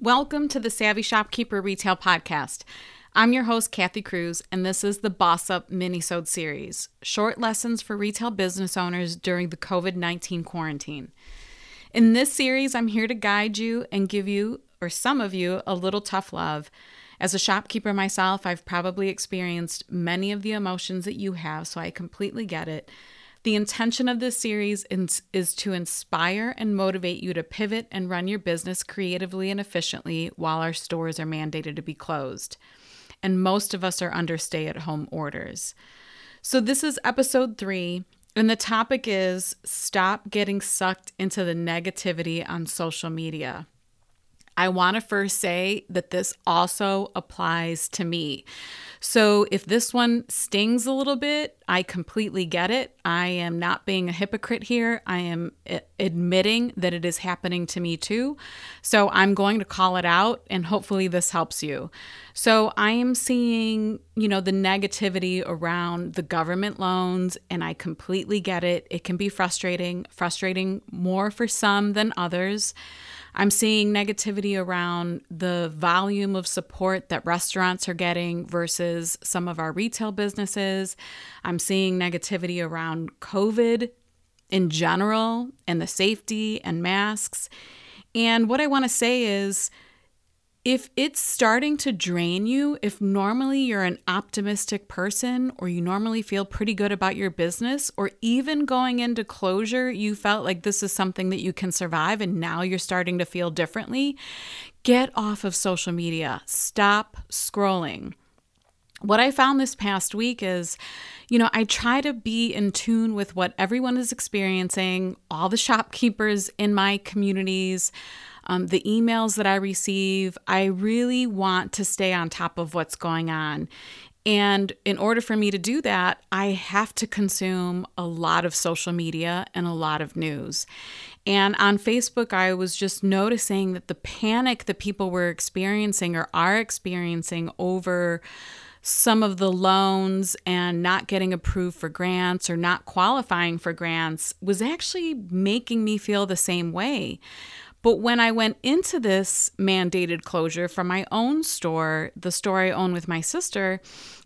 Welcome to the Savvy Shopkeeper Retail Podcast. I'm your host, Kathy Cruz, and this is the Boss Up Minisode series short lessons for retail business owners during the COVID 19 quarantine. In this series, I'm here to guide you and give you, or some of you, a little tough love. As a shopkeeper myself, I've probably experienced many of the emotions that you have, so I completely get it. The intention of this series is, to inspire and motivate you to pivot and run your business creatively and efficiently while our stores are mandated to be closed. And most of us are under stay at home orders. So, this is episode three, and the topic is stop getting sucked into the negativity on social media. I want to first say that this also applies to me. So if this one stings a little bit, I completely get it. I am not being a hypocrite here. I am admitting that it is happening to me too. So I'm going to call it out and hopefully this helps you. So I am seeing, you know, the negativity around the government loans and I completely get it. It can be frustrating, frustrating more for some than others. I'm seeing negativity around the volume of support that restaurants are getting versus some of our retail businesses. I'm seeing negativity around COVID in general and the safety and masks. And what I want to say is, if it's starting to drain you, if normally you're an optimistic person or you normally feel pretty good about your business, or even going into closure, you felt like this is something that you can survive and now you're starting to feel differently, get off of social media. Stop scrolling. What I found this past week is, you know, I try to be in tune with what everyone is experiencing, all the shopkeepers in my communities um, the emails that I receive. I really want to stay on top of what's going on. And in order for me to do that, I have to consume a lot of social media and a lot of news. And on Facebook, I was just noticing that the panic that people were experiencing or are experiencing over some of the loans and not getting approved for grants or not qualifying for grants was actually making me feel the same way. But when I went into this mandated closure from my own store, the store I own with my sister,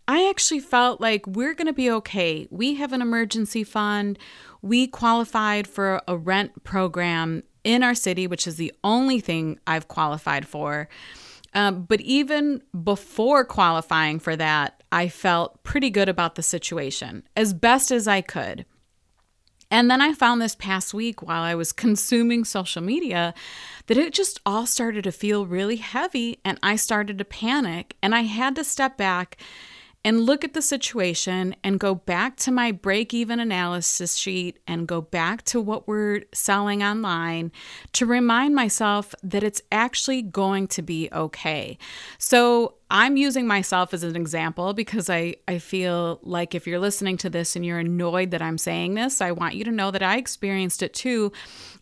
I actually felt like we're going to be okay. We have an emergency fund. We qualified for a rent program in our city, which is the only thing I've qualified for. Um, but even before qualifying for that, I felt pretty good about the situation as best as I could. And then I found this past week while I was consuming social media that it just all started to feel really heavy and I started to panic and I had to step back and look at the situation and go back to my break even analysis sheet and go back to what we're selling online to remind myself that it's actually going to be okay. So I'm using myself as an example because I, I feel like if you're listening to this and you're annoyed that I'm saying this, I want you to know that I experienced it too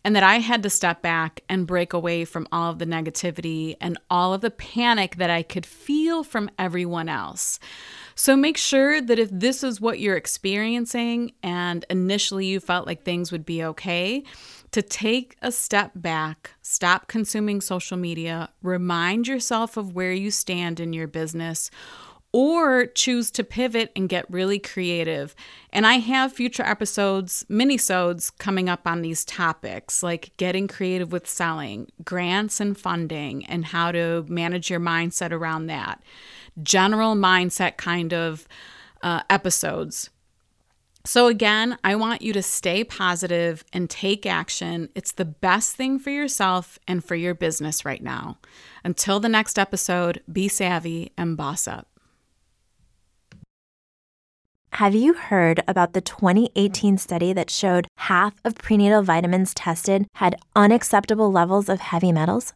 and that I had to step back and break away from all of the negativity and all of the panic that I could feel from everyone else. So make sure that if this is what you're experiencing and initially you felt like things would be okay, to take a step back, stop consuming social media, remind yourself of where you stand in your business, or choose to pivot and get really creative. And I have future episodes, minisodes coming up on these topics like getting creative with selling, grants and funding, and how to manage your mindset around that. General mindset kind of uh, episodes. So, again, I want you to stay positive and take action. It's the best thing for yourself and for your business right now. Until the next episode, be savvy and boss up. Have you heard about the 2018 study that showed half of prenatal vitamins tested had unacceptable levels of heavy metals?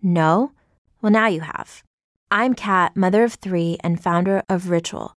No? Well, now you have. I'm Kat, mother of three and founder of Ritual